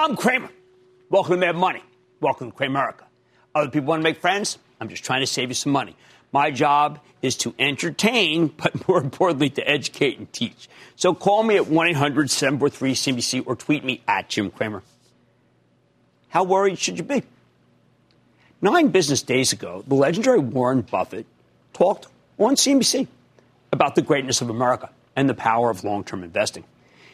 I'm Cramer. Welcome to Mad Money. Welcome to Cramerica. Other people want to make friends? I'm just trying to save you some money. My job is to entertain, but more importantly, to educate and teach. So call me at 1 800 743 CNBC or tweet me at Jim Cramer. How worried should you be? Nine business days ago, the legendary Warren Buffett talked on CNBC about the greatness of America and the power of long term investing.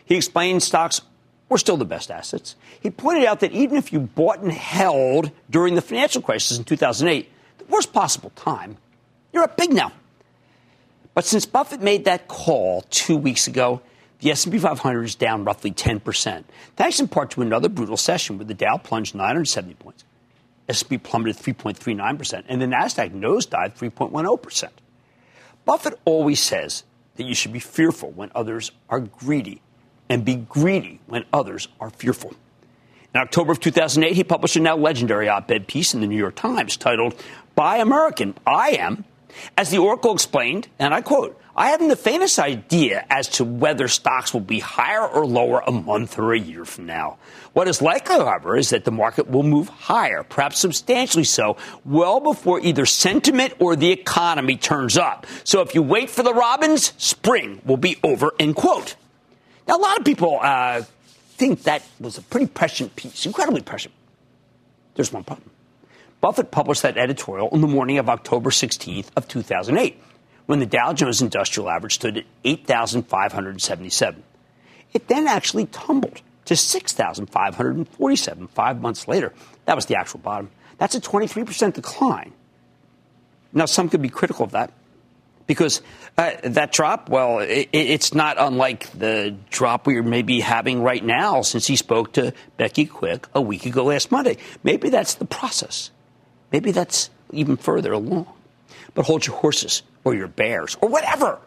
He explained stocks were still the best assets. He pointed out that even if you bought and held during the financial crisis in 2008, the worst possible time, you're up big now. But since Buffett made that call two weeks ago, the S&P 500 is down roughly 10%, thanks in part to another brutal session where the Dow plunged 970 points, S&P plummeted 3.39%, and the Nasdaq nosedived 3.10%. Buffett always says that you should be fearful when others are greedy and be greedy when others are fearful. In October of 2008, he published a now legendary op ed piece in the New York Times titled, Buy American, I Am. As the Oracle explained, and I quote, I haven't the faintest idea as to whether stocks will be higher or lower a month or a year from now. What is likely, however, is that the market will move higher, perhaps substantially so, well before either sentiment or the economy turns up. So if you wait for the robins, spring will be over, end quote. Now, a lot of people uh, think that was a pretty prescient piece, incredibly prescient. There's one problem. Buffett published that editorial on the morning of October 16th of 2008, when the Dow Jones Industrial Average stood at 8,577. It then actually tumbled to 6,547 five months later. That was the actual bottom. That's a 23% decline. Now, some could be critical of that because uh, that drop, well, it, it's not unlike the drop we may be having right now since he spoke to Becky Quick a week ago last Monday. Maybe that's the process. Maybe that's even further along. But hold your horses or your bears or whatever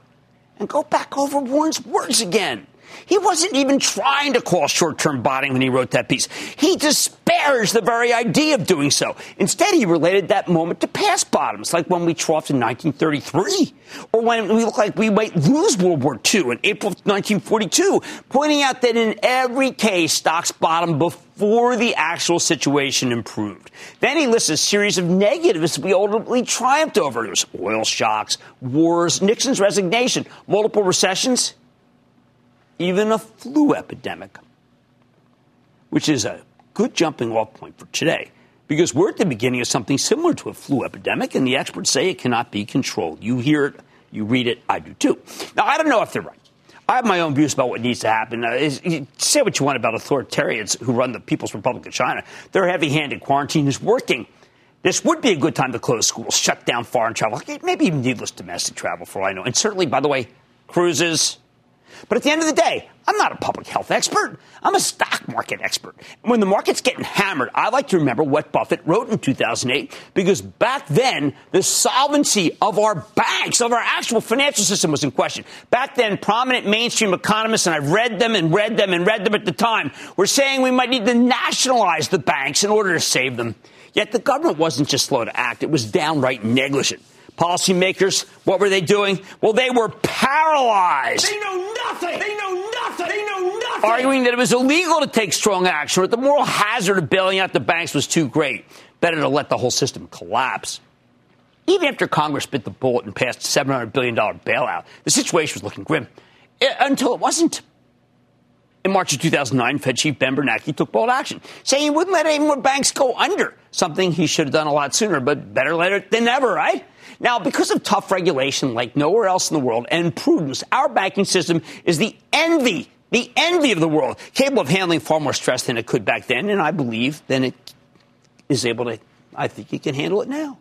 and go back over Warren's words again. He wasn't even trying to call short term botting when he wrote that piece. He disparaged the very idea of doing so. Instead, he related that moment to past bottoms, like when we troughed in 1933, or when we looked like we might lose World War II in April of 1942, pointing out that in every case, stocks bottomed before the actual situation improved. Then he lists a series of negatives we ultimately triumphed over. Oil shocks, wars, Nixon's resignation, multiple recessions even a flu epidemic, which is a good jumping off point for today because we're at the beginning of something similar to a flu epidemic, and the experts say it cannot be controlled. You hear it, you read it, I do too. Now, I don't know if they're right. I have my own views about what needs to happen. Uh, say what you want about authoritarians who run the People's Republic of China. Their heavy handed quarantine is working. This would be a good time to close schools, shut down foreign travel, maybe even needless domestic travel, for all I know. And certainly, by the way, cruises, but at the end of the day, I'm not a public health expert. I'm a stock market expert. When the market's getting hammered, I like to remember what Buffett wrote in 2008 because back then, the solvency of our banks, of our actual financial system was in question. Back then, prominent mainstream economists, and I've read them and read them and read them at the time, were saying we might need to nationalize the banks in order to save them. Yet the government wasn't just slow to act, it was downright negligent policymakers, what were they doing? Well, they were paralyzed. They know nothing. They know nothing. They know nothing. Arguing that it was illegal to take strong action or that the moral hazard of bailing out the banks was too great. Better to let the whole system collapse. Even after Congress bit the bullet and passed a $700 billion bailout, the situation was looking grim. Until it wasn't. In March of 2009, Fed Chief Ben Bernanke took bold action, saying he wouldn't let any more banks go under, something he should have done a lot sooner, but better later than never, right? Now, because of tough regulation like nowhere else in the world and prudence, our banking system is the envy, the envy of the world, capable of handling far more stress than it could back then, and I believe than it is able to, I think it can handle it now.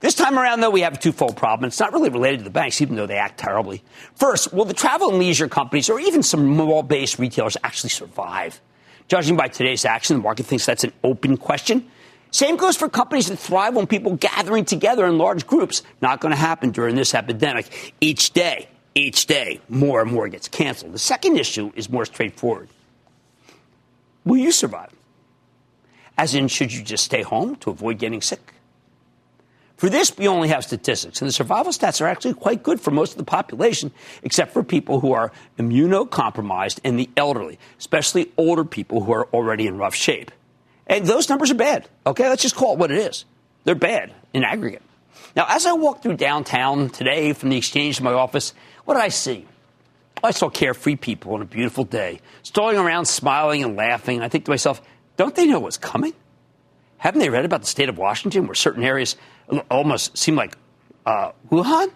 This time around, though, we have a twofold problem. It's not really related to the banks, even though they act terribly. First, will the travel and leisure companies or even some mall based retailers actually survive? Judging by today's action, the market thinks that's an open question. Same goes for companies that thrive on people gathering together in large groups. Not going to happen during this epidemic. Each day, each day, more and more gets canceled. The second issue is more straightforward. Will you survive? As in, should you just stay home to avoid getting sick? For this, we only have statistics, and the survival stats are actually quite good for most of the population, except for people who are immunocompromised and the elderly, especially older people who are already in rough shape. And those numbers are bad. Okay, let's just call it what it is. They're bad in aggregate. Now, as I walked through downtown today from the exchange to my office, what did I see? I saw carefree people on a beautiful day, strolling around smiling and laughing. I think to myself, don't they know what's coming? Haven't they read about the state of Washington where certain areas almost seem like uh, Wuhan?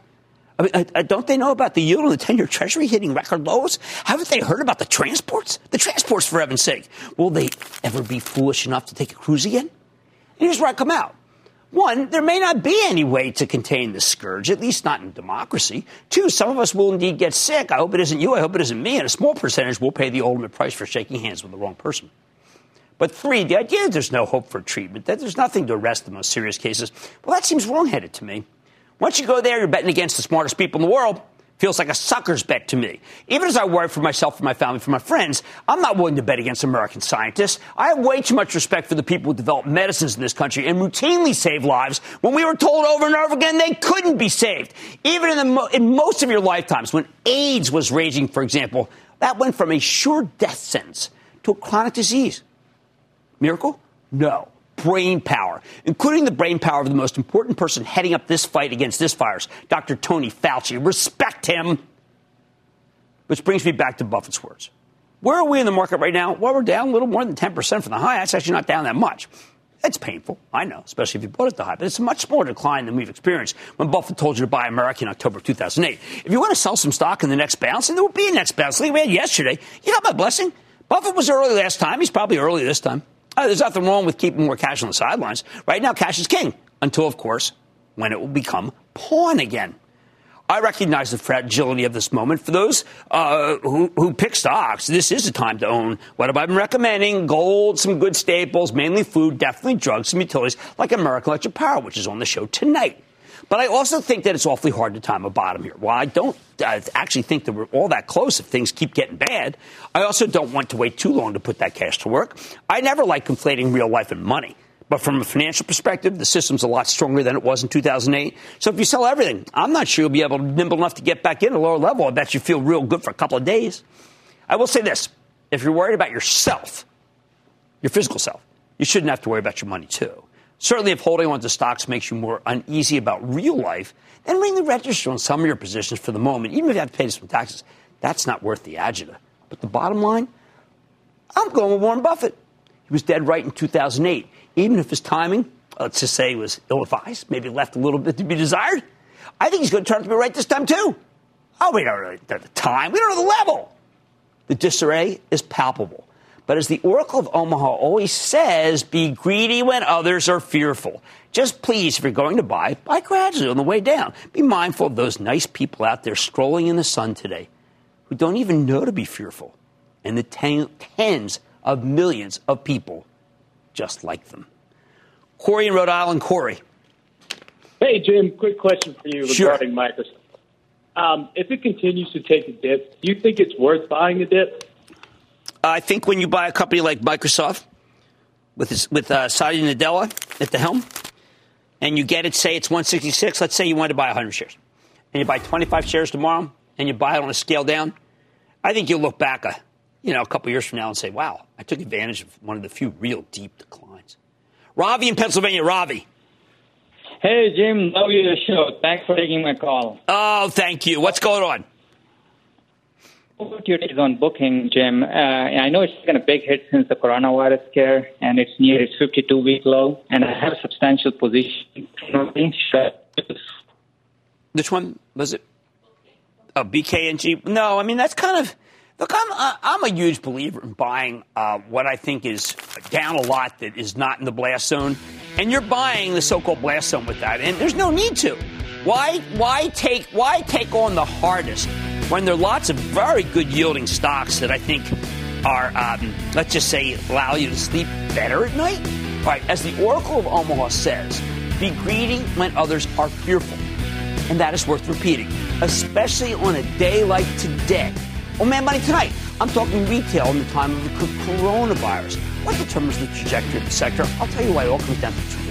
I mean, don't they know about the yield on the 10 year Treasury hitting record lows? Haven't they heard about the transports? The transports, for heaven's sake. Will they ever be foolish enough to take a cruise again? And here's where I come out. One, there may not be any way to contain the scourge, at least not in democracy. Two, some of us will indeed get sick. I hope it isn't you. I hope it isn't me. And a small percentage will pay the ultimate price for shaking hands with the wrong person. But three, the idea that there's no hope for treatment, that there's nothing to arrest the most serious cases, well, that seems wrongheaded to me. Once you go there, you're betting against the smartest people in the world. Feels like a sucker's bet to me. Even as I worry for myself, for my family, for my friends, I'm not willing to bet against American scientists. I have way too much respect for the people who develop medicines in this country and routinely save lives when we were told over and over again they couldn't be saved. Even in, the, in most of your lifetimes, when AIDS was raging, for example, that went from a sure death sentence to a chronic disease. Miracle? No. Brain power, including the brain power of the most important person heading up this fight against this virus, Dr. Tony Fauci. Respect him. Which brings me back to Buffett's words. Where are we in the market right now? Well, we're down a little more than 10% from the high. That's actually not down that much. It's painful, I know, especially if you bought at the high, but it's a much smaller decline than we've experienced when Buffett told you to buy America in October of 2008. If you want to sell some stock in the next bounce, and there will be a next bounce like we had yesterday, you got my blessing. Buffett was early last time. He's probably early this time. Uh, there's nothing wrong with keeping more cash on the sidelines. Right now, cash is king until, of course, when it will become pawn again. I recognize the fragility of this moment. For those uh, who, who, pick stocks, this is a time to own. What have I been recommending? Gold, some good staples, mainly food, definitely drugs, some utilities, like American Electric Power, which is on the show tonight. But I also think that it's awfully hard to time a bottom here. While I don't I actually think that we're all that close if things keep getting bad, I also don't want to wait too long to put that cash to work. I never like conflating real life and money. But from a financial perspective, the system's a lot stronger than it was in 2008. So if you sell everything, I'm not sure you'll be able to nimble enough to get back in a lower level. I bet you feel real good for a couple of days. I will say this if you're worried about yourself, your physical self, you shouldn't have to worry about your money too. Certainly, if holding onto stocks makes you more uneasy about real life, then ring the register on some of your positions for the moment, even if you have to pay some taxes. That's not worth the agita. But the bottom line, I'm going with Warren Buffett. He was dead right in 2008. Even if his timing, let's just say, was ill advised, maybe left a little bit to be desired, I think he's going to turn out to be right this time, too. Oh, we don't know the time. We don't know the level. The disarray is palpable. But as the Oracle of Omaha always says, be greedy when others are fearful. Just please, if you're going to buy, buy gradually on the way down. Be mindful of those nice people out there strolling in the sun today who don't even know to be fearful, and the ten, tens of millions of people just like them. Corey in Rhode Island. Corey. Hey, Jim, quick question for you sure. regarding Microsoft. Um, if it continues to take a dip, do you think it's worth buying a dip? I think when you buy a company like Microsoft with his, with uh, Satya Nadella at the helm, and you get it, say it's 166. Let's say you want to buy 100 shares, and you buy 25 shares tomorrow, and you buy it on a scale down. I think you'll look back, a, you know, a couple years from now and say, "Wow, I took advantage of one of the few real deep declines." Ravi in Pennsylvania, Ravi. Hey Jim, love your show. Thanks for taking my call. Oh, thank you. What's going on? Take on booking, Jim? Uh, I know it's taken a big hit since the coronavirus scare, and it's near its 52-week low, and I have a substantial position. Which one was it? Oh, BKNG. No, I mean that's kind of. Look, I'm I'm a huge believer in buying uh, what I think is down a lot that is not in the blast zone, and you're buying the so-called blast zone with that, and there's no need to. Why why take why take on the hardest when there are lots of very good yielding stocks that I think are um, let's just say allow you to sleep better at night? Right, as the Oracle of Omaha says, be greedy when others are fearful, and that is worth repeating, especially on a day like today Oh, man, money tonight. I'm talking retail in the time of the coronavirus. What determines the trajectory of the sector? I'll tell you why it all comes down to.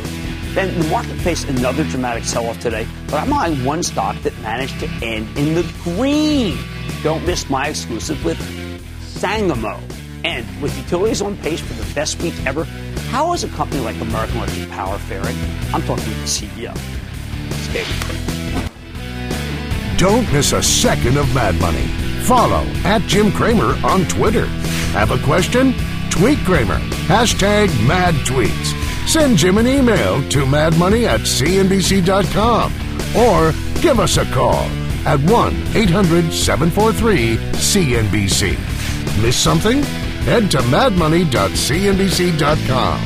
Then the market faced another dramatic sell-off today, but I'm eyeing one stock that managed to end in the green. Don't miss my exclusive with Sangamo. And with utilities on pace for the best week ever, how is a company like American Electric Power faring? I'm talking with the CEO. Stay Don't miss a second of Mad Money. Follow at Jim Cramer on Twitter. Have a question? Tweet Cramer. Hashtag mad tweets. Send Jim an email to madmoney at cnbc.com or give us a call at 1 800 743 CNBC. Miss something? Head to madmoney.cnbc.com.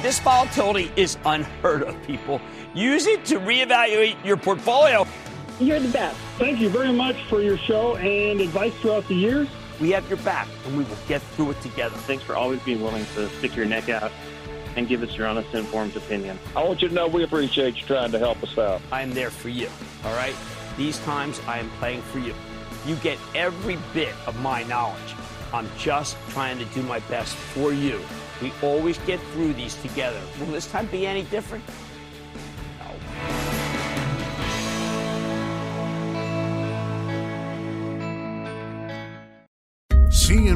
This volatility is unheard of, people. Use it to reevaluate your portfolio. You're the best. Thank you very much for your show and advice throughout the years. We have your back, and we will get through it together. Thanks for always being willing to stick your neck out and give us your honest, informed opinion. I want you to know we appreciate you trying to help us out. I am there for you, all right? These times I am playing for you. You get every bit of my knowledge. I'm just trying to do my best for you. We always get through these together. Will this time be any different?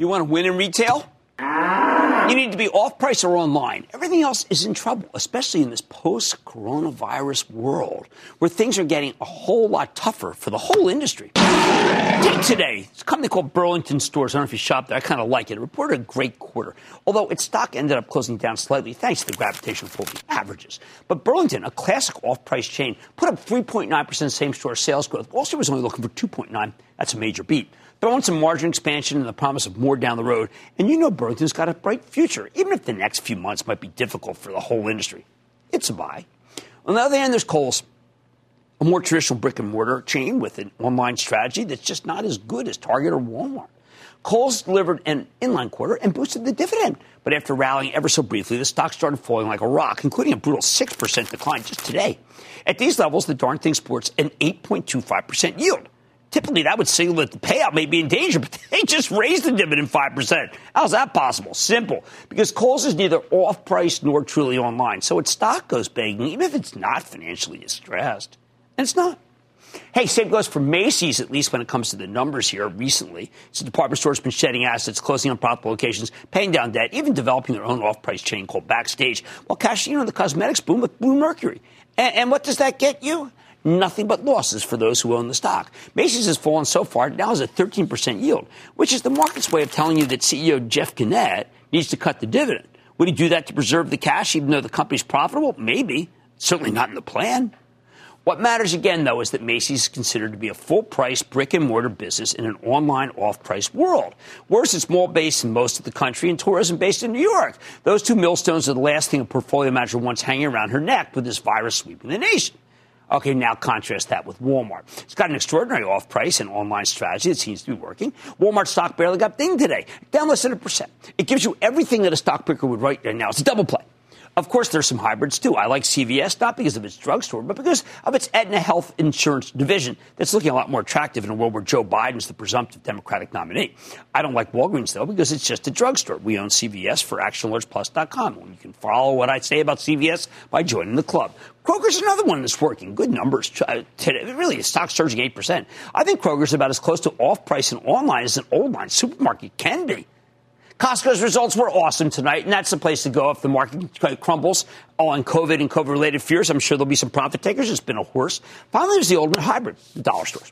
You want to win in retail? You need to be off price or online. Everything else is in trouble, especially in this post coronavirus world where things are getting a whole lot tougher for the whole industry. Take today, it's a company called Burlington Stores. I don't know if you shop there. I kind of like it. It reported a great quarter, although its stock ended up closing down slightly thanks to the gravitational pull of averages. But Burlington, a classic off price chain, put up 3.9% same store sales growth. Wall Street was only looking for 2.9. That's a major beat throwing some margin expansion and the promise of more down the road. And you know Burlington's got a bright future, even if the next few months might be difficult for the whole industry. It's a buy. On the other hand, there's Kohl's, a more traditional brick and mortar chain with an online strategy that's just not as good as Target or Walmart. Kohl's delivered an inline quarter and boosted the dividend. But after rallying ever so briefly, the stock started falling like a rock, including a brutal 6% decline just today. At these levels, the darn thing sports an 8.25% yield. Typically, that would signal that the payout may be in danger, but they just raised the dividend 5%. How's that possible? Simple. Because Kohl's is neither off price nor truly online. So its stock goes begging, even if it's not financially distressed. And it's not. Hey, same goes for Macy's, at least when it comes to the numbers here recently. The department store's been shedding assets, closing unprofitable locations, paying down debt, even developing their own off price chain called Backstage, while cashing in on the cosmetics boom with Bluemercury. And, and what does that get you? Nothing but losses for those who own the stock. Macy's has fallen so far, now has a 13% yield, which is the market's way of telling you that CEO Jeff Gennette needs to cut the dividend. Would he do that to preserve the cash even though the company's profitable? Maybe. Certainly not in the plan. What matters again, though, is that Macy's is considered to be a full price brick and mortar business in an online off price world. Worse, it's mall based in most of the country and tourism based in New York. Those two millstones are the last thing a portfolio manager wants hanging around her neck with this virus sweeping the nation. Okay, now contrast that with Walmart. It's got an extraordinary off price and online strategy that seems to be working. Walmart stock barely got dinged today, down less than a percent. It gives you everything that a stock picker would write there now. It's a double play. Of course, there's some hybrids too. I like CVS, not because of its drugstore, but because of its Aetna Health Insurance division that's looking a lot more attractive in a world where Joe Biden's the presumptive Democratic nominee. I don't like Walgreens, though, because it's just a drugstore. We own CVS for ActionAlertsPlus.com. You can follow what I say about CVS by joining the club. Kroger's another one that's working. Good numbers uh, today. Really, the stock's surging 8%. I think Kroger's about as close to off price and online as an old line supermarket can be. Costco's results were awesome tonight, and that's the place to go if the market crumbles on COVID and COVID related fears. I'm sure there'll be some profit takers. It's been a horse. Finally, there's the Ultimate Hybrid, the dollar stores.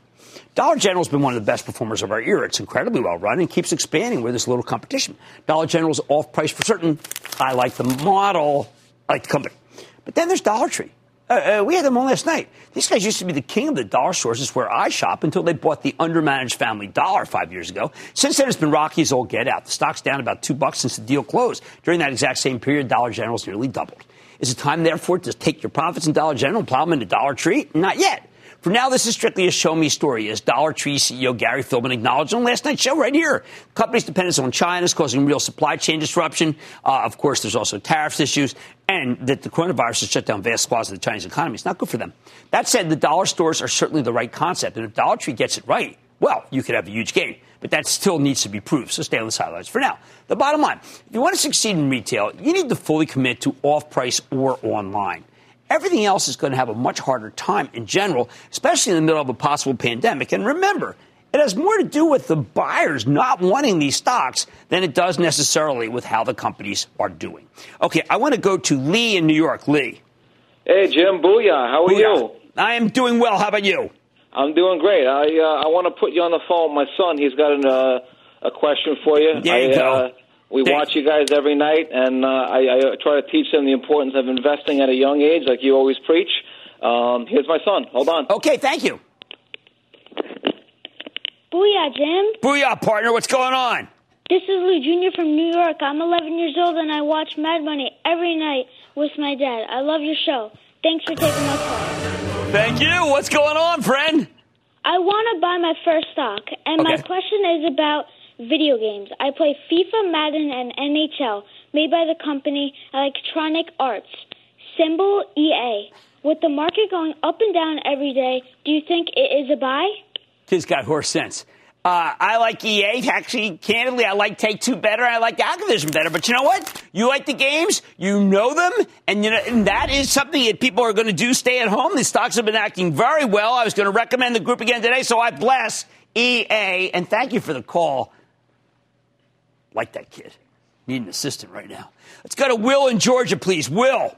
Dollar General has been one of the best performers of our era. It's incredibly well run and keeps expanding where there's little competition. Dollar General's off price for certain. I like the model, I like the company. But then there's Dollar Tree. Uh, uh, we had them on last night. These guys used to be the king of the dollar stores. Where I shop until they bought the undermanaged Family Dollar five years ago. Since then, it's been rocky as all get out. The stock's down about two bucks since the deal closed. During that exact same period, Dollar General's nearly doubled. Is it time, therefore, to take your profits in Dollar General and plow them into Dollar Tree? Not yet. For now, this is strictly a show me story, as Dollar Tree CEO Gary Philbin acknowledged on last night's show right here. The company's dependence on China is causing real supply chain disruption. Uh, of course, there's also tariffs issues, and that the coronavirus has shut down vast swaths of the Chinese economy. It's not good for them. That said, the dollar stores are certainly the right concept, and if Dollar Tree gets it right, well, you could have a huge gain. But that still needs to be proved, so stay on the sidelines for now. The bottom line if you want to succeed in retail, you need to fully commit to off price or online. Everything else is going to have a much harder time in general, especially in the middle of a possible pandemic. And remember, it has more to do with the buyers not wanting these stocks than it does necessarily with how the companies are doing. Okay, I want to go to Lee in New York. Lee. Hey, Jim. Booyah. How are Booyah. you? I am doing well. How about you? I'm doing great. I uh, I want to put you on the phone my son. He's got an, uh, a question for you. There you I, go. Uh, we watch you guys every night, and uh, I, I try to teach them the importance of investing at a young age, like you always preach. Um, here's my son. Hold on. Okay, thank you. Booyah, Jim. Booyah, partner. What's going on? This is Lou Jr. from New York. I'm 11 years old, and I watch Mad Money every night with my dad. I love your show. Thanks for taking my call. Thank you. What's going on, friend? I want to buy my first stock, and my question is about video games. I play FIFA, Madden, and NHL, made by the company Electronic Arts. Symbol EA. With the market going up and down every day, do you think it is a buy? Kid's got horse sense. Uh, I like EA. Actually, candidly, I like Take Two better. I like Activision better. But you know what? You like the games, you know them, and, you know, and that is something that people are going to do. Stay at home. The stocks have been acting very well. I was going to recommend the group again today, so I bless EA. And thank you for the call. Like that kid. Need an assistant right now. Let's go to Will in Georgia, please. Will.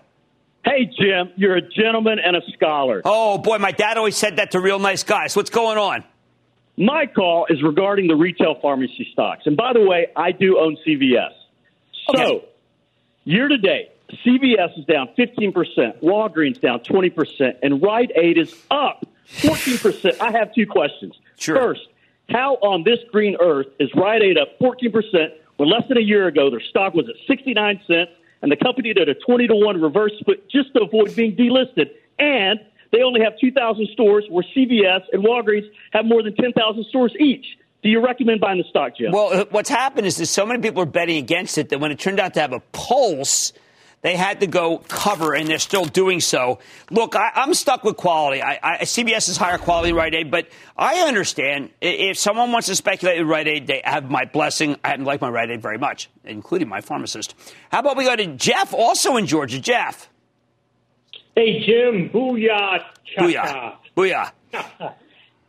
Hey, Jim, you're a gentleman and a scholar. Oh, boy, my dad always said that to real nice guys. What's going on? My call is regarding the retail pharmacy stocks. And by the way, I do own CVS. So, year to date, CVS is down 15%, Walgreens down 20%, and Rite Aid is up 14%. I have two questions. Sure. First, how on this green earth is Rite Aid up 14% when less than a year ago their stock was at 69 cents and the company did a 20 to 1 reverse split just to avoid being delisted? And they only have 2,000 stores where CVS and Walgreens have more than 10,000 stores each. Do you recommend buying the stock, Jim? Well, what's happened is that so many people are betting against it that when it turned out to have a pulse, they had to go cover, and they're still doing so. Look, I, I'm stuck with quality. I, I, CVS is higher quality Rite Aid, but I understand if someone wants to speculate with Rite Aid, they have my blessing. I like my Rite Aid very much, including my pharmacist. How about we go to Jeff, also in Georgia? Jeff. Hey, Jim. Booyah. Booyah. Booyah.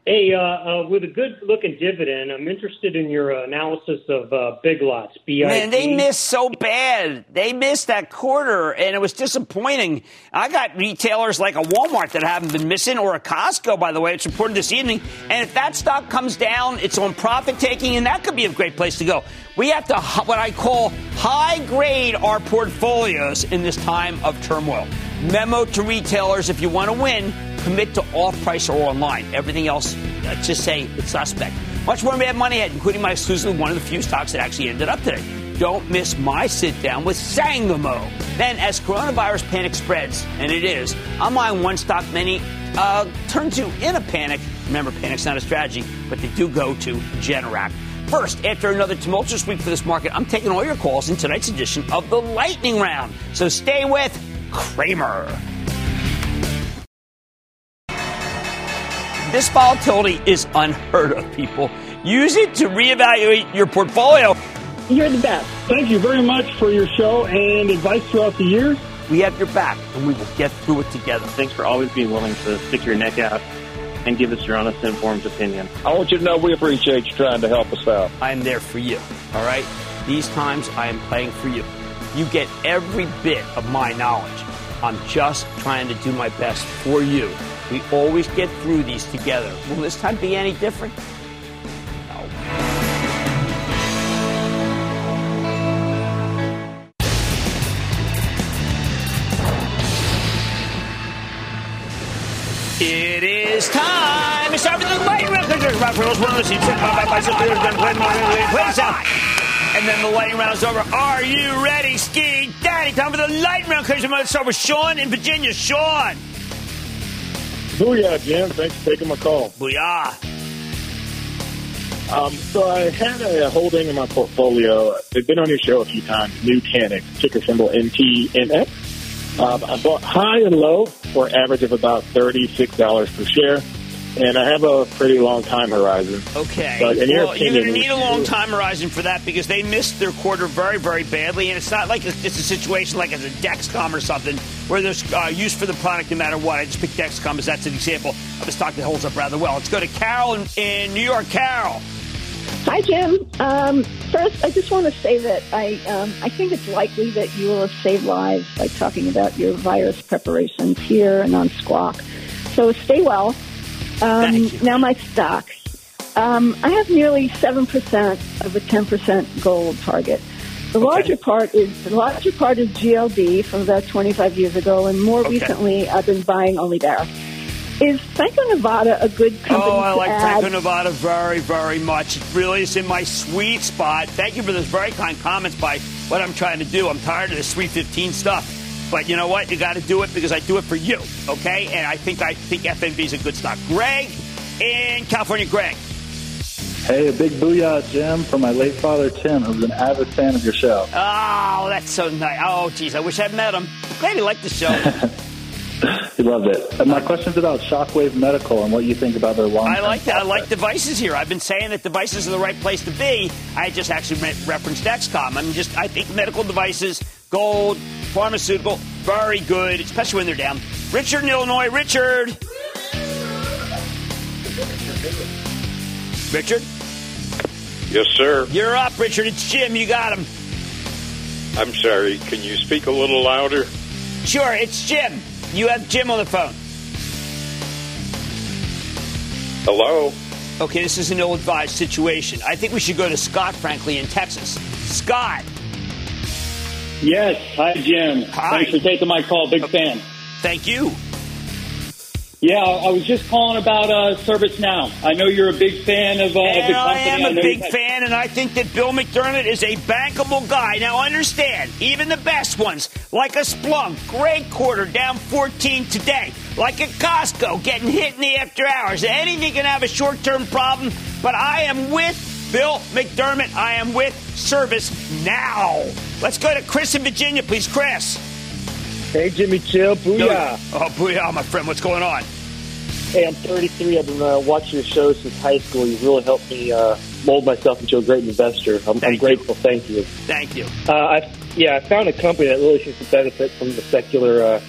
Hey, uh, uh, with a good looking dividend, I'm interested in your analysis of uh, Big Lots. BIG. Man, they missed so bad. They missed that quarter, and it was disappointing. I got retailers like a Walmart that haven't been missing, or a Costco, by the way. It's reported this evening. And if that stock comes down, it's on profit taking, and that could be a great place to go. We have to, what I call, high grade our portfolios in this time of turmoil. Memo to retailers if you want to win, commit to off price or online. Everything else, uh, just say it's suspect. Much more Mad Money ahead, including my exclusive one of the few stocks that actually ended up today. Don't miss my sit down with Sangamo. Then, as coronavirus panic spreads, and it is, buying one stock many uh, turn to in a panic. Remember, panic's not a strategy, but they do go to Generac. first, after another tumultuous week for this market, I'm taking all your calls in tonight's edition of the Lightning Round. So stay with Cramer. This volatility is unheard of, people. Use it to reevaluate your portfolio. You're the best. Thank you very much for your show and advice throughout the year. We have your back, and we will get through it together. Thanks for always being willing to stick your neck out and give us your honest, informed opinion. I want you to know we appreciate you trying to help us out. I am there for you, all right? These times I am playing for you. You get every bit of my knowledge. I'm just trying to do my best for you. We always get through these together. Will this time be any different? No. It is time. It's time for the lightning round. And then the lightning round's over. Are you ready, Ski Daddy? Time for the lightning round. Going to start with Sean in Virginia. Sean. Booyah, Jim. Thanks for taking my call. Booyah. Um, so I had a holding in my portfolio. They've been on your show a few times. Nutanix, ticker symbol NTNX. Um, I bought high and low for an average of about $36 per share. And I have a pretty long time horizon. Okay. But in your well, you're opinion, going to need a long time horizon for that because they missed their quarter very, very badly, and it's not like it's, it's a situation like it's a Dexcom or something where there's uh, use for the product no matter what. I just picked Dexcom as that's an example of a stock that holds up rather well. Let's go to Carol in, in New York. Carol. Hi, Jim. Um, first, I just want to say that I um, I think it's likely that you will have saved lives by talking about your virus preparations here and on Squawk. So stay well. Um, now my stocks. Um, I have nearly seven percent of a ten percent gold target. The larger part is the larger part is GLD from about twenty five years ago, and more Okay. recently I've been buying only Barra. Is Franco Nevada a good company Oh, I like? Franco Nevada very, very much. It really is in my sweet spot. Thank you for those very kind comments by what I'm trying to do. I'm tired of this Sweet 15 stuff. But you know what? You got to do it because I do it for you, okay? And I think I think FNV is a good stock. Greg in California. Greg. Hey, a big booyah, Jim, from my late father, Tim, who's an avid fan of your show. Oh, that's so nice. Oh, geez, I wish I'd met him. Glad he liked the show. He loved it. And my question's about Shockwave Medical and what you think about their long I like that. I like devices here. I've been saying that devices are the right place to be. I just actually referenced Dexcom. I'm just, I think medical devices, gold, pharmaceutical, very good, especially when they're down. Richard in Illinois. Richard. Richard, Yes, sir. you're up. Richard, it's Jim. You got him. I'm sorry. Can you speak a little louder? Sure, it's Jim. You have Jim on the phone. Hello? Okay, this is an ill-advised situation. I think we should go to Scott, frankly, in Texas. Scott. Yes. Hi, Jim. Hi. Thanks for taking my call. Big fan. Thank you. Yeah, I I was just calling about uh, ServiceNow. I know you're a big fan of, uh, of the And I am a big had- fan, and I think that Bill McDermott is a bankable guy. Now, understand, even the best ones, like a Splunk, great quarter, down 14 today. Like a Costco, getting hit in the after hours. Anything can have a short term problem, but I am with Bill McDermott. I am with Service now. Let's go to Chris in Virginia, please. Chris. Hey, Jimmy Chill. Booyah. Oh, booyah, my friend. What's going on? Hey, I'm 33. I've been uh, watching your show since high school. You've really helped me uh, mold myself into a great investor. I'm, I'm grateful. Thank you. Thank you. Uh, I, yeah, I found a company that really seems to benefit from the secular uh,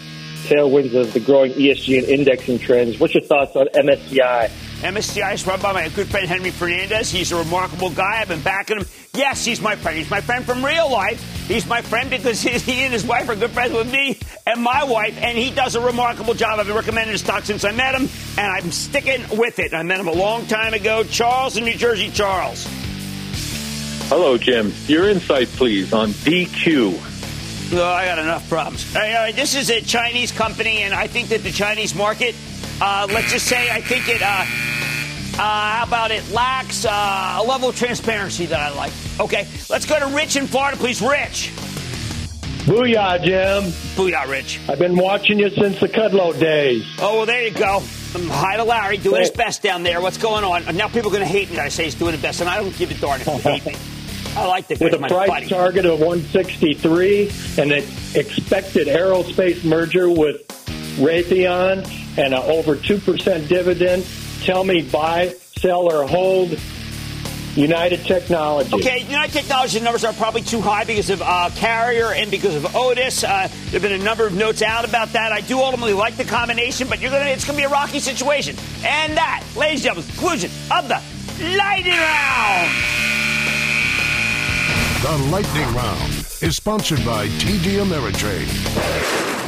tailwinds of the growing ESG and indexing trends. What's your thoughts on MSCI? MSCI is run by my good friend Henry Fernandez. He's a remarkable guy. I've been backing him. Yes, he's my friend. He's my friend from real life. He's my friend because he, he and his wife are good friends with me and my wife, and he does a remarkable job. I've been recommending his stock since I met him, and I'm sticking with it. I met him a long time ago. Charles in New Jersey. Charles. Hello, Jim. Your insight, please, on DQ. No, I got enough problems. Uh, this is a Chinese company, and I think that the Chinese market, uh, let's just say, I think it, uh, uh, how about it, lacks uh, a level of transparency that I like. Okay, let's go to Rich in Florida, please. Rich. Booyah, Jim. Booyah, Rich. I've been watching you since the Kudlow days. Oh, well, there you go. Um, hi to Larry, doing his best down there. What's going on? Now people are going to hate me that I say he's doing the best, and I don't give a darn if you hate me. I like the With a price buddy. target of 163 and an expected aerospace merger with Raytheon and an over 2% dividend, tell me buy, sell, or hold United Technology. Okay, United Technology numbers are probably too high because of uh, Carrier and because of Otis. Uh, there have been a number of notes out about that. I do ultimately like the combination, but you're gonna it's gonna be a rocky situation. And that, ladies and gentlemen, conclusion of the lightning round. The Lightning Round is sponsored by TD Ameritrade.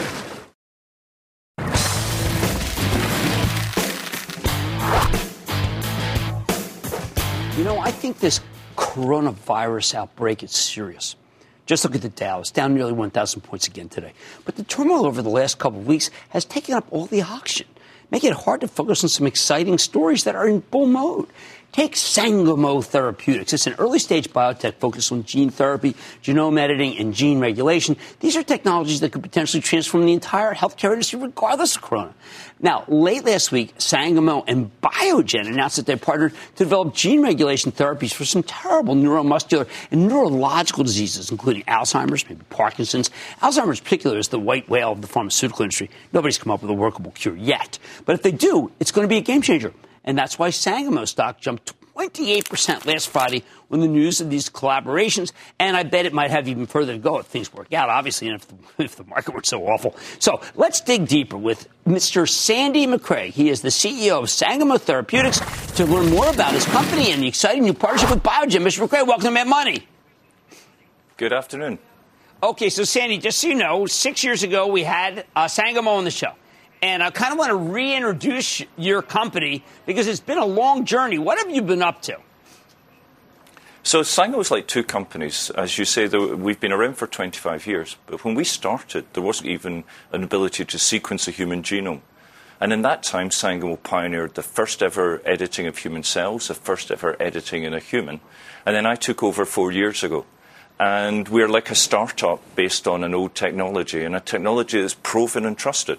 You know, I think this coronavirus outbreak is serious. Just look at the Dow. It's down nearly 1,000 points again today. But the turmoil over the last couple of weeks has taken up all the oxygen, making it hard to focus on some exciting stories that are in bull mode. Take Sangamo Therapeutics. It's an early stage biotech focused on gene therapy, genome editing, and gene regulation. These are technologies that could potentially transform the entire healthcare industry regardless of corona. Now, late last week, Sangamo and Biogen announced that they partnered to develop gene regulation therapies for some terrible neuromuscular and neurological diseases, including Alzheimer's, maybe Parkinson's. Alzheimer's, in particular, is the white whale of the pharmaceutical industry. Nobody's come up with a workable cure yet. But if they do, it's going to be a game changer. And that's why Sangamo stock jumped 28% last Friday when the news of these collaborations, and I bet it might have even further to go if things work out, obviously, and if the, if the market were so awful. So let's dig deeper with Mr. Sandy Macrae. He is the CEO of Sangamo Therapeutics to learn more about his company and the exciting new partnership with Biogen. Mr. Macrae, welcome to Mad Money. Good afternoon. Okay, so Sandy, just so you know, six years ago we had uh, Sangamo on the show. And I kind of want to reintroduce your company because it's been a long journey. What have you been up to? So Sangamo is like two companies. As you say, we've been around for 25 years. But when we started, there wasn't even an ability to sequence a human genome. And in that time, Sangamo pioneered the first ever editing of human cells, the first ever editing in a human. And then I took over four years ago. And we're like a startup based on an old technology, and a technology that's proven and trusted.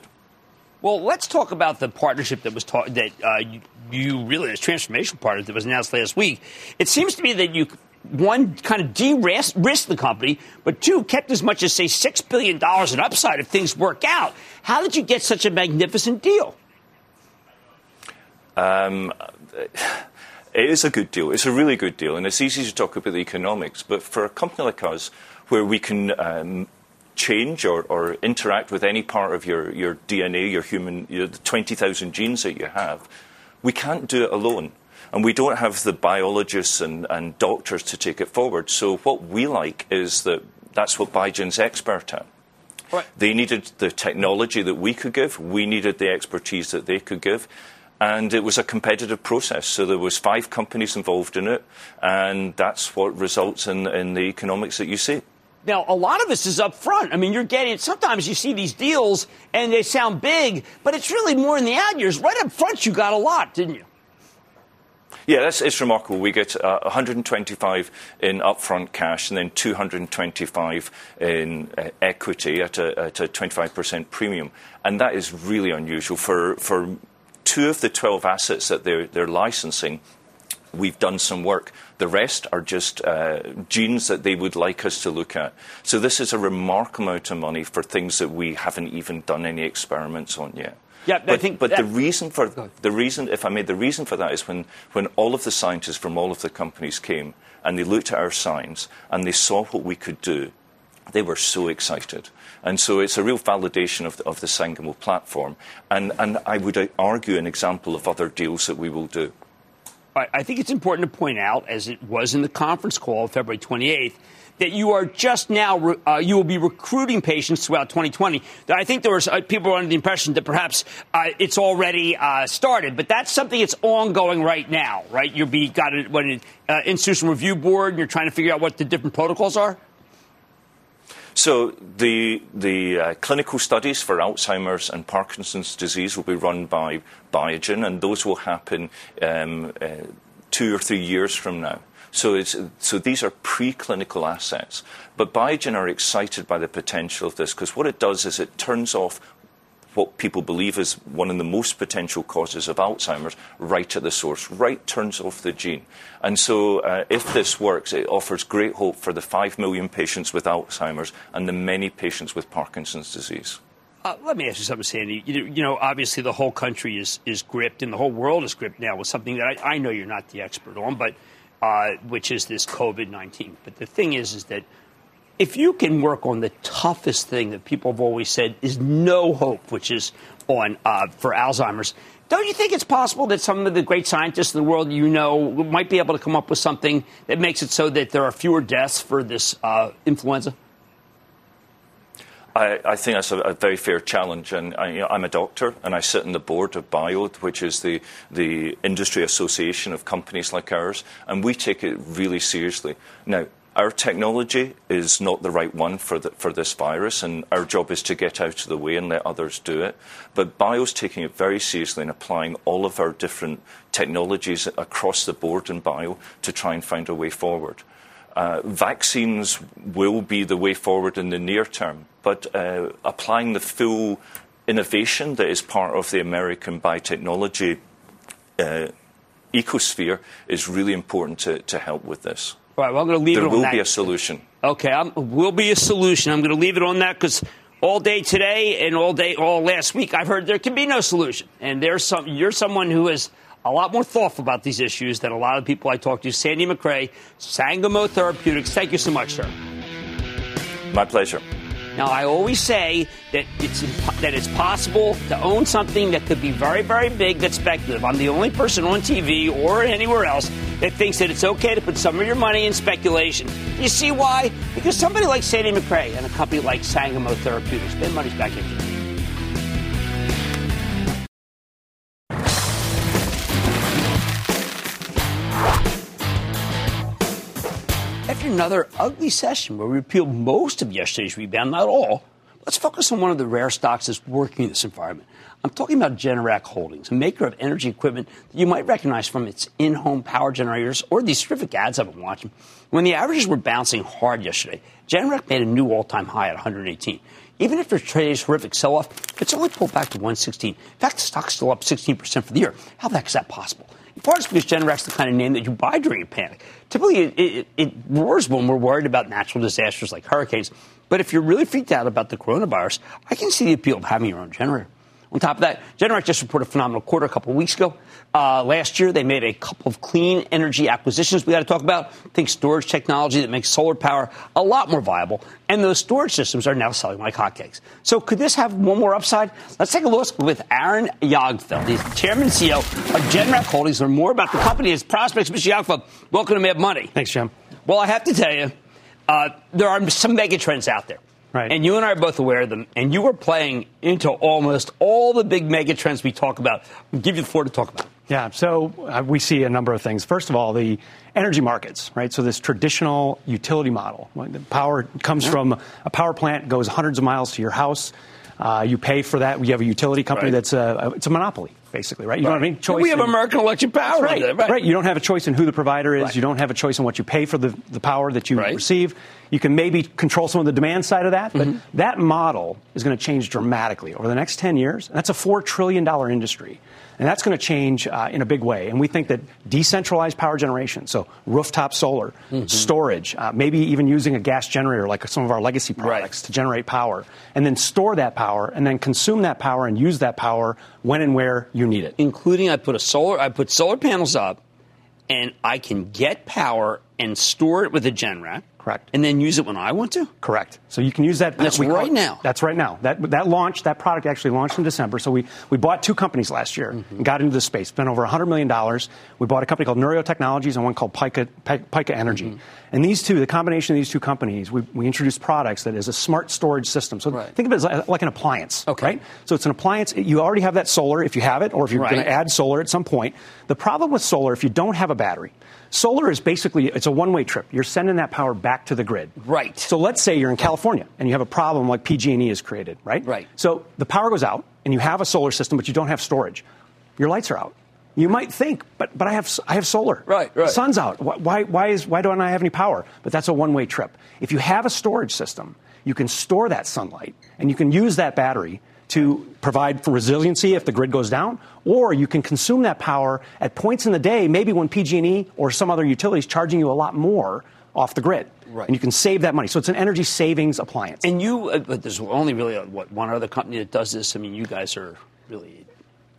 Well, let's talk about the partnership that was ta- that uh, you, you, really this transformational partnership that was announced last week. It seems to me that you one kind of de-risked the company, but two kept as much as say six billion dollars in upside if things work out. How did you get such a magnificent deal? Um, it is a good deal. It's a really good deal, and it's easy to talk about the economics. But for a company like us, where we can um, change or, or, interact with any part of your, your DNA, your human, your, the 20,000 genes that you have, we can't do it alone. And we don't have the biologists and, and doctors to take it forward. So what we like is that that's what Biogen's expert at. Right. They needed the technology that we could give. We needed the expertise that they could give. And it was a competitive process. So there was five companies involved in it. And that's what results in, in the economics that you see. Now, a lot of this is up front. I mean, you're getting, sometimes you see these deals and they sound big, but it's really more in the out years. Right up front, you got a lot, didn't you? Yeah, that's, it's remarkable. We get uh, 125 in upfront cash and then 225 in uh, equity at a, at a 25% premium. And that is really unusual. For, for two of the 12 assets that they're, they're licensing, we've done some work. The rest are just uh, genes that they would like us to look at. So this is a remarkable amount of money for things that we haven't even done any experiments on yet. Yeah, but, I think. But that, the reason for the reason, if I made the reason for that, is when when all of the scientists from all of the companies came and they looked at our science and they saw what we could do, they were so excited. And so it's a real validation of the, of the Sangamo platform, and and I would argue an example of other deals that we will do. I think it's important to point out, as it was in the conference call February 28th, that you are just now, uh, you will be recruiting patients throughout 2020. I think there was uh, people under the impression that perhaps uh, it's already uh, started, but that's something that's ongoing right now, right? You'll be got an uh, institutional review board, and you're trying to figure out what the different protocols are. So the uh, clinical studies for Alzheimer's and Parkinson's disease will be run by Biogen, and those will happen um, uh, two or three years from now. So these are preclinical assets. But Biogen are excited by the potential of this because what it does is it turns off what people believe is one of the most potential causes of Alzheimer's right at the source, right turns off the gene. And so, uh, if this works, it offers great hope for the 5 million patients with Alzheimer's and the many patients with Parkinson's disease. Uh, let me ask you something, Sandy. You, you, know, obviously the whole country is, is gripped and the whole world is gripped now with something that I, I know you're not the expert on, but uh, which is this COVID 19. But the thing is, is that if you can work on the toughest thing that people have always said is no hope, which is on uh, for Alzheimer's, don't you think it's possible that some of the great scientists in the world you know might be able to come up with something that makes it so that there are fewer deaths for this uh, influenza? I, I, think that's a, a, very fair challenge, and I, am a doctor, and I sit on the board of BIO, which is the the industry association of companies like ours, and we take it really seriously. Now, our technology is not the right one for, the, for this virus, and our job is to get out of the way and let others do it. But BIO's taking it very seriously and applying all of our different technologies across the board in BIO to try and find a way forward. Uh, vaccines will be the way forward in the near term, but uh, applying the full innovation that is part of the American biotechnology uh, ecosphere is really important to, to help with this. All right, well, I'm going to leave there it on that. There will be a solution. Okay, I'm, will be a solution. I'm going to leave it on that because all day today and all day, all last week, I've heard there can be no solution. And there's some, you're someone who is a lot more thoughtful about these issues than a lot of people I talk to. Sandy Macrae, Sangamo Therapeutics. Thank you so much, sir. My pleasure. Now, I always say that it's that it's possible to own something that could be very, very big that's speculative. I'm the only person on TV or anywhere else that thinks that it's okay to put some of your money in speculation. You see why? Because somebody like Sandy Macrae and a company like Sangamo Therapeutics, their money's back into another ugly session where we repealed most of yesterday's rebound, not all. Let's focus on one of the rare stocks that's working in this environment. I'm talking about Generac Holdings, a maker of energy equipment that you might recognize from its in home power generators or these terrific ads I've been watching. When the averages were bouncing hard yesterday, Generac made a new all time high at 118. Even after today's horrific sell off, it's only pulled back to 116. In fact, the stock's still up 16% for the year. How the heck is that possible? Part, because Generac's the kind of name that you buy during a panic. Typically, it, it, it roars when we're worried about natural disasters like hurricanes. But if you're really freaked out about the coronavirus, I can see the appeal of having your own generator. On top of that, Generac just reported a phenomenal quarter a couple of weeks ago. Uh, last year, they made a couple of clean energy acquisitions we got to talk about. Think storage technology that makes solar power a lot more viable. And those storage systems are now selling like hotcakes. So could this have one more upside? Let's take a look with Aaron Jagdfeld. He's chairman and CEO of Generac Holdings. Learn more about the company and its prospects. Mr. Jagdfeld, welcome to Mad Money. Thanks, Jim. Well, I have to tell you, uh, there are some mega trends out there. Right. And you and I are both aware of them. And you are playing into almost all the big mega trends we talk about. I'll give you the floor to talk about. Yeah, so uh, we see a number of things. First of all, the energy markets, right? So this traditional utility model, the power comes from a power plant, goes hundreds of miles to your house. Uh, you pay for that. We have a utility company right. that's a, it's a monopoly, basically, right? You right. don't have any choice. we have in, American Electric Power, right, there, right? You don't have a choice in who the provider is. You don't have a choice in what you pay for the, the power that you receive. You can maybe control some of the demand side of that, but mm-hmm. that model is going to change dramatically over the next 10 years. That's a $4 trillion industry. And that's going to change uh, in a big way. And we think that decentralized power generation, so rooftop solar, mm-hmm. storage, uh, maybe even using a gas generator like some of our legacy products right. to generate power, and then store that power, and then consume that power and use that power when and where you need it. Including, I put a solar, I put solar panels up, and I can get power and store it with a Generac Correct. And then use it when I want to? Correct. So you can use that. That's right now. That's right now. That, that launched, that product actually launched in December. So we, we bought two companies last year mm-hmm. and got into this space. Spent over $100 million. We bought a company called Neurio Technologies and one called Pika, Pika Energy. Mm-hmm. And these two, the combination of these two companies, we, we introduced products that is a smart storage system. So right. think of it as like, like, an appliance. Okay. Right? So it's an appliance. You already have that solar if you have it, or if you're right. going to add solar at some point. The problem with solar, if you don't have a battery, Solar is basically it's a one-way trip. You're sending that power back to the grid. Right. So let's say you're in California and you have a problem like PG&E has created, right? Right. So the power goes out and you have a solar system but you don't have storage. Your lights are out. You might think, but, but I, have, I have solar. Right, right. The sun's out. Why, why, is, why don't I have any power? But that's a one way trip. If you have a storage system, you can store that sunlight and you can use that battery to provide for resiliency if the grid goes down, or you can consume that power at points in the day, maybe when PG&E or some other utility is charging you a lot more off the grid. Right. And you can save that money. So it's an energy savings appliance. And you, uh, but there's only really uh, what one other company that does this. I mean, you guys are really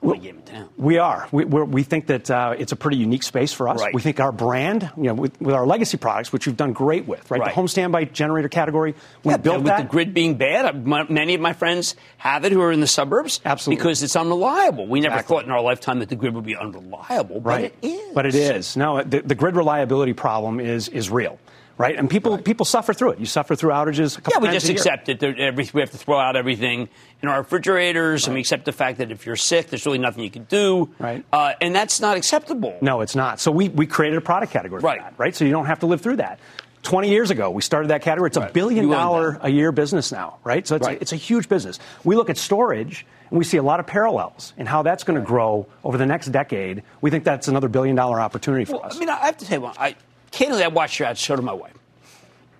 only game in town. We are. We, we're, we think that uh, it's a pretty unique space for us. Right. We think our brand, you know, with, with, our legacy products, which we've done great with, right? Right. The home standby generator category, we Yeah, built with that. the grid being bad, uh, my, many of my friends have it who are in the suburbs. Absolutely. Because it's unreliable. We never Exactly. thought in our lifetime that the grid would be unreliable, but right. it is. But it is. No, the, the grid reliability problem is is real, right? And people people suffer through it. You suffer through outages. A couple Yeah, we just accept it. Every, we have to throw out everything in our refrigerators, and we accept the fact that if you're sick, there's really nothing you can do. Right. Uh, and that's not acceptable. No, it's not. So we, we created a product category for Right. that, right? So you don't have to live through that. 20 years ago, we started that category. It's a billion dollar a year business now, right? So it's, Right. A, it's a huge business. We look at storage and we see a lot of parallels in how that's going to grow over the next decade. We think that's another billion dollar opportunity for Well, us. I mean, I have to you one. I, candidly, I watched your ad, show to my wife.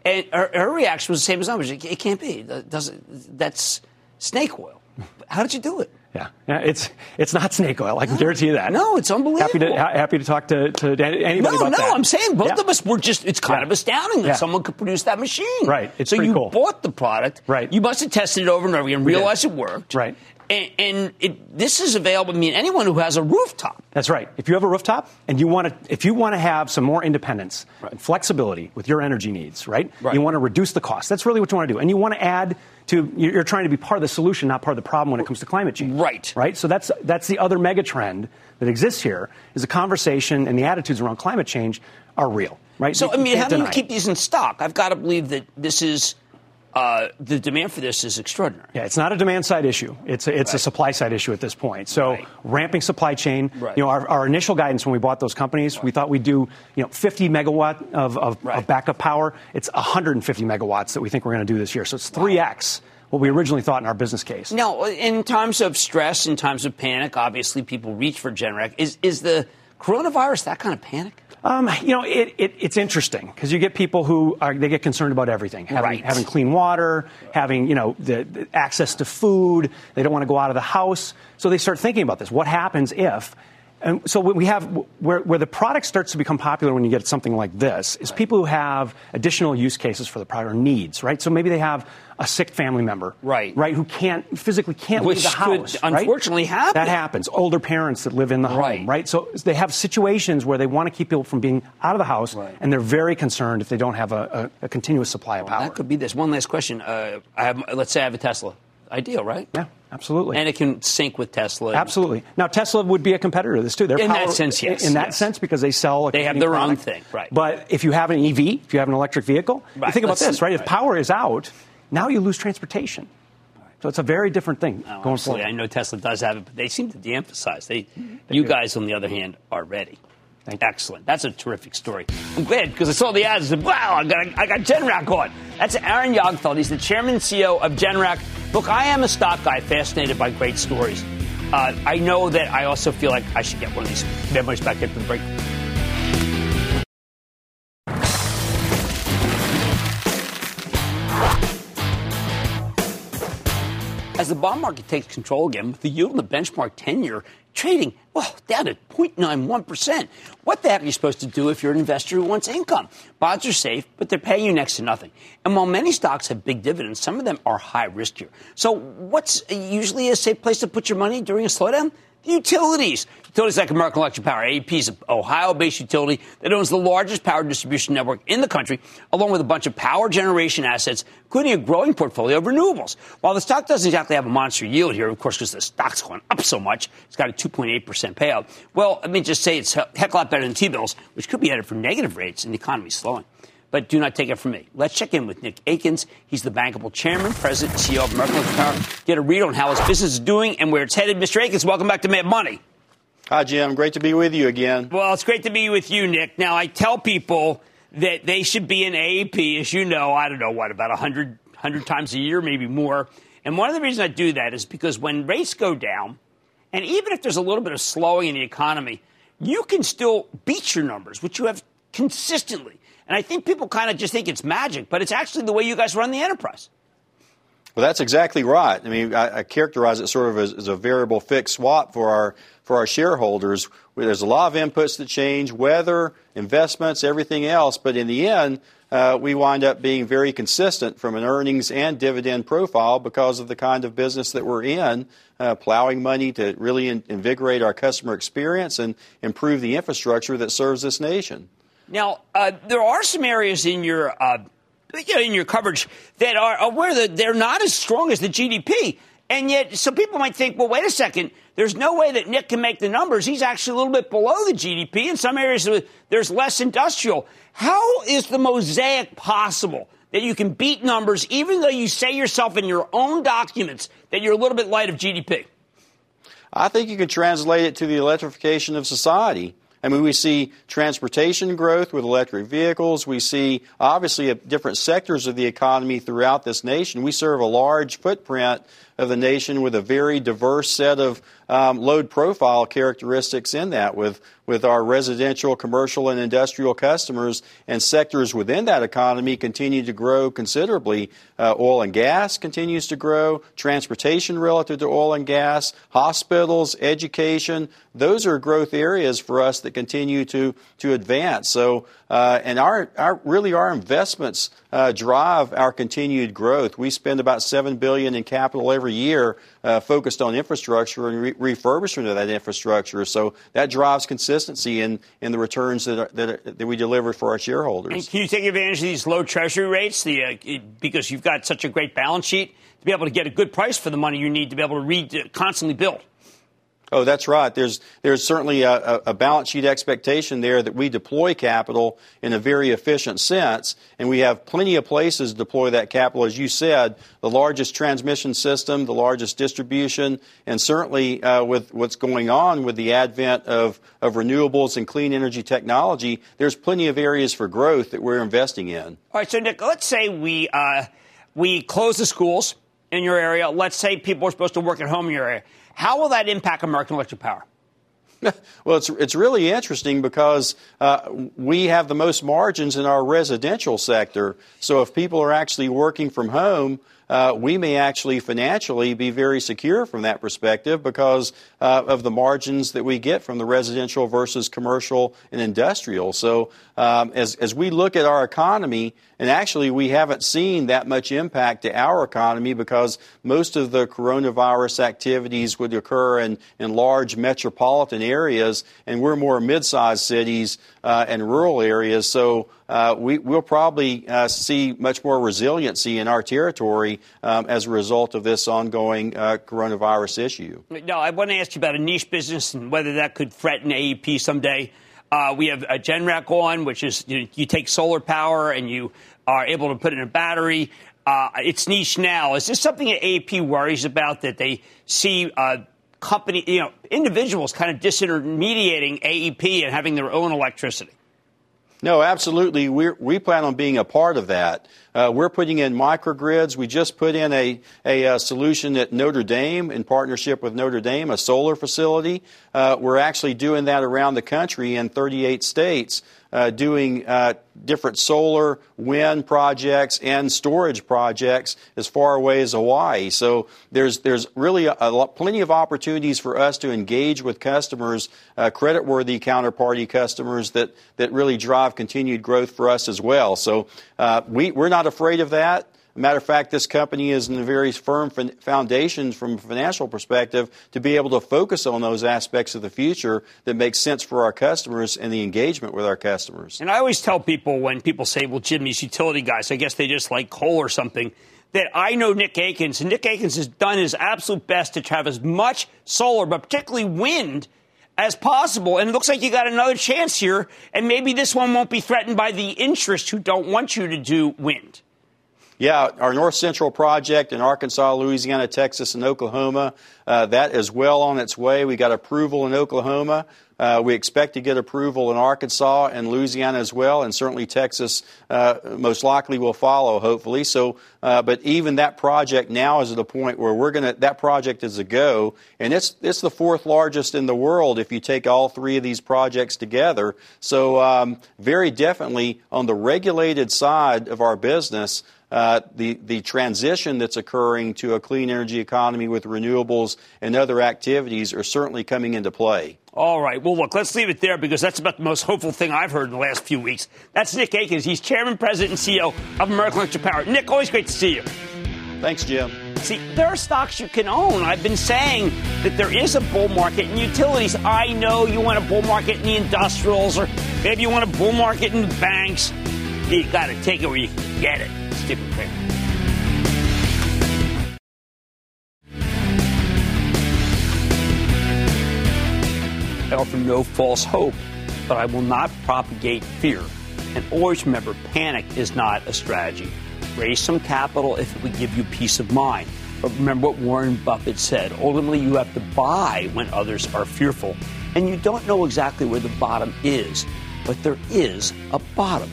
And her, her reaction was the same as ours. It, it can't be. That doesn't, that's snake oil. How did you do it? Yeah, yeah it's it's not snake oil. I can guarantee you that. No, it's unbelievable. Happy to ha- happy to talk to, to anybody No, about no, that. I'm saying both Yeah. of us were just, it's kind Yeah. of astounding that someone could produce that machine. Right, it's so pretty you cool. bought the product. Right. You must have tested it over and over again, realized it worked. Right. And, and it, this is available, I mean, anyone who has a rooftop. That's right. If you have a rooftop and you want to, if you want to have some more independence and flexibility with your energy needs, right? Right. You want to reduce the cost. That's really what you want to do, and you want to add to. You're you're trying to be part of the solution, not part of the problem when it comes to climate change. Right. Right. So that's that's the other mega trend that exists here is the conversation and the attitudes around climate change are real. Right. So, You- I mean, how do you it. keep these in stock? I've got to believe that this is, uh, the demand for this is extraordinary. Yeah, it's not a demand side issue. It's a, it's a supply side issue at this point. So ramping supply chain. Right. You know, our, our initial guidance when we bought those companies, we thought we'd do you know 50 megawatt of, of, of backup power. It's 150 megawatts that we think we're going to do this year. So it's 3x what we originally thought in our business case. Now, in times of stress, in times of panic, obviously people reach for Generac. Is, is the coronavirus that kind of panic? Um, you know, it, it, it's interesting because you get people who are, they get concerned about everything, having, Right. having clean water, having you know the, the access to food. They don't want to go out of the house, so they start thinking about this. What happens if? And so we have where, where the product starts to become popular when you get something like this is people who have additional use cases for the product or needs, right? So maybe they have a sick family member, Right. right, who can't physically can't Which leave the could house. right? unfortunately happen. That happens. Older parents that live in the Right. home, right? So they have situations where they want to keep people from being out of the house, and they're very concerned if they don't have a, a, a continuous supply of power. That could be this. One last question. Uh, I have, let's say I have a Tesla. Ideal, right? Yeah, absolutely. And it can sync with Tesla. Absolutely. Now Tesla would be a competitor to this too. In that sense, yes, In that yes. sense, because they sell. A They have their own thing, right. But if you have an EV, if you have an electric vehicle, you Right, think about let's- this, right? If right. power is out, now you lose transportation. So it's a very different thing Oh, going absolutely. forward. I know Tesla does have it, but they seem to de-emphasize. They, you guys, on the other hand, are ready. Excellent. That's a terrific story. I'm glad because I saw the ads and said, wow, I got, I got Generac on. That's Aaron Jagdfeld. He's the chairman and CEO of Generac. Look, I am a stock guy fascinated by great stories. Uh, I know that I also feel like I should get one of these memories back after the break. As the bond market takes control again, with the yield in the benchmark 10 year trading, well, down at 0.91%. What the heck are you supposed to do if you're an investor who wants income? Bonds are safe, but they're paying you next to nothing. And while many stocks have big dividends, some of them are high riskier. So, what's usually a safe place to put your money during a slowdown? Utilities. Utilities like American Electric Power, AEP is an Ohio-based utility that owns the largest power distribution network in the country, along with a bunch of power generation assets, including a growing portfolio of renewables. While the stock doesn't exactly have a monster yield here, of course, because the stock's gone up so much, it's got a 2.8% payout. Well, let me just say it's a heck lot better than T-bills, which could be headed for negative rates, and the economy's slowing. But do not take it from me. Let's check in with Nick Akins. He's the bankable chairman, president, CEO of American Electric Power. Get a read on how his business is doing and where it's headed. Mr. Akins, welcome back to Mad Money. Hi, Jim. Great to be with you again. Well, it's great to be with you, Nick. Now, I tell people that they should be in AEP, as you know, I don't know what, about 100, 100 times a year, maybe more. And one of the reasons I do that is because when rates go down, and even if there's a little bit of slowing in the economy, you can still beat your numbers, which you have consistently. And I think people kind of just think it's magic, but it's actually the way you guys run the enterprise. Well, that's exactly right. I mean, I, I characterize it sort of as, as, a variable fixed swap for our for our shareholders. There's a lot of inputs that change, weather, investments, everything else. But in the end, uh, we wind up being very consistent from an earnings and dividend profile because of the kind of business that we're in, uh, plowing money to really in- invigorate our customer experience and improve the infrastructure that serves this nation. Now, uh, there are some areas in your uh, you know, in your coverage that are that they're not as strong as the GDP. And yet, some people might think, well, wait a second, there's no way that Nick can make the numbers. He's actually a little bit below the GDP. In some areas, there's less industrial. How is the mosaic possible that you can beat numbers even though you say yourself in your own documents that you're a little bit light of GDP? I think you can translate it to the electrification of society. I mean, we see transportation growth with electric vehicles. We see, obviously, different sectors of the economy throughout this nation. We serve a large footprint of the nation with a very diverse set of um, load profile characteristics in that, with, with our residential, commercial, and industrial customers and sectors within that economy continue to grow considerably. Uh, oil and gas continues to grow, transportation relative to oil and gas, hospitals, education. Those are growth areas for us that continue to, to advance. So, uh, and our, our, really our investments uh, drive our continued growth. We spend about 7 billion in capital every year uh, focused on infrastructure and re- refurbishment of that infrastructure. So that drives consistency in, in the returns that, are, that, are, that we deliver for our shareholders. And can you take advantage of these low treasury rates the, uh, because you've got such a great balance sheet to be able to get a good price for the money you need to be able to re- constantly build? Oh, that's right. There's there's certainly a, a, balance sheet expectation there that we deploy capital in a very efficient sense, and we have plenty of places to deploy that capital. As you said, the largest transmission system, the largest distribution, and certainly uh, with what's going on with the advent of of renewables and clean energy technology, there's plenty of areas for growth that we're investing in. All right, so Nick, let's say we uh, we close the schools in your area. Let's say people are supposed to work at home in your area how will that impact American Electric Power? Well, it's, it's really interesting because uh, we have the most margins in our residential sector. So if people are actually working from home, uh, we may actually financially be very secure from that perspective because uh, of the margins that we get from the residential versus commercial and industrial. So um, as, as we look at our economy, and actually we haven't seen that much impact to our economy because most of the coronavirus activities would occur in, in large metropolitan areas, and we're more mid-sized cities uh, and rural areas. So uh, we, will probably uh, see much more resiliency in our territory um, as a result of this ongoing uh, coronavirus issue. No, I want to ask you about a niche business and whether that could threaten AEP someday. Uh, we have a Generac on, which is you, know, you, take solar power and you are able to put in a battery. Uh, it's niche now. Is this something that AEP worries about that they see uh, company, you know, individuals kind of disintermediating AEP and having their own electricity? No, absolutely. we we plan on being a part of that. Uh, we're putting in microgrids. We just put in a, a, a, solution at Notre Dame in partnership with Notre Dame, a solar facility. Uh, we're actually doing that around the country in 38 states uh, doing uh, different solar, wind projects, and storage projects as far away as Hawaii. So there's there's really a, a lot, plenty of opportunities for us to engage with customers, uh, creditworthy counterparty customers that that really drive continued growth for us as well. So uh, we we're not afraid of that matter of fact, this company is in a very firm foundation from a financial perspective to be able to focus on those aspects of the future that make sense for our customers and the engagement with our customers. And I always tell people when people say, well, Jim, these utility guys, I guess they just like coal or something, that I know Nick Akins, and Nick Akins has done his absolute best to have as much solar, but particularly wind, as possible. And it looks like you got another chance here, and maybe this one won't be threatened by the interests who don't want you to do wind. Yeah, our North Central project in Arkansas, Louisiana, Texas, and Oklahoma, uh, that is well on its way. We got approval in Oklahoma. Uh, we expect to get approval in Arkansas and Louisiana as well, and certainly Texas uh, most likely will follow, hopefully. So, uh, but even that project now is at a point where we're going to, that project is a go, and it's, it's the fourth largest in the world if you take all three of these projects together. So, um, very definitely on the regulated side of our business, uh, the, the transition that's occurring to a clean energy economy with renewables and other activities are certainly coming into play. All right. Well, look, let's leave it there because that's about the most hopeful thing I've heard in the last few weeks. That's Nick Akins. He's chairman, president, and CEO of American Electric Power. Nick, always great to see you. Thanks, Jim. See, there are stocks you can own. I've been saying that there is a bull market in utilities. I know you want a bull market in the industrials, or maybe you want a bull market in the banks. You got to take it where you can get it. Stephen offer no false hope, but I will not propagate fear. And always remember, panic is not a strategy. Raise some capital if it would give you peace of mind. But remember what Warren Buffett said ultimately, you have to buy when others are fearful. And you don't know exactly where the bottom is, but there is a bottom.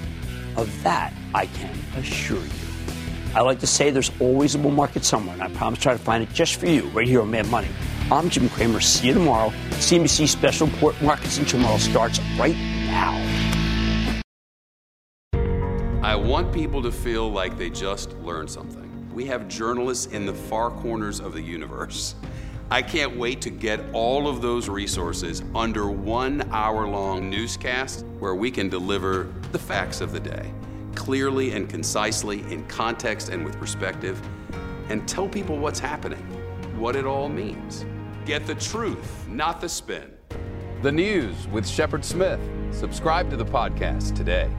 Of that, I can assure you. I like to say there's always a bull market somewhere, and I promise to try to find it just for you right here on Mad Money. I'm Jim Cramer. See you tomorrow. CNBC Special Report Markets Tomorrow starts right now. I want people to feel like they just learned something. We have journalists in the far corners of the universe. I can't wait to get all of those resources under one hour long newscast where we can deliver the facts of the day clearly and concisely, in context and with perspective, and tell people what's happening, what it all means. Get the truth, not the spin. The News with Shepard Smith. Subscribe to the podcast today.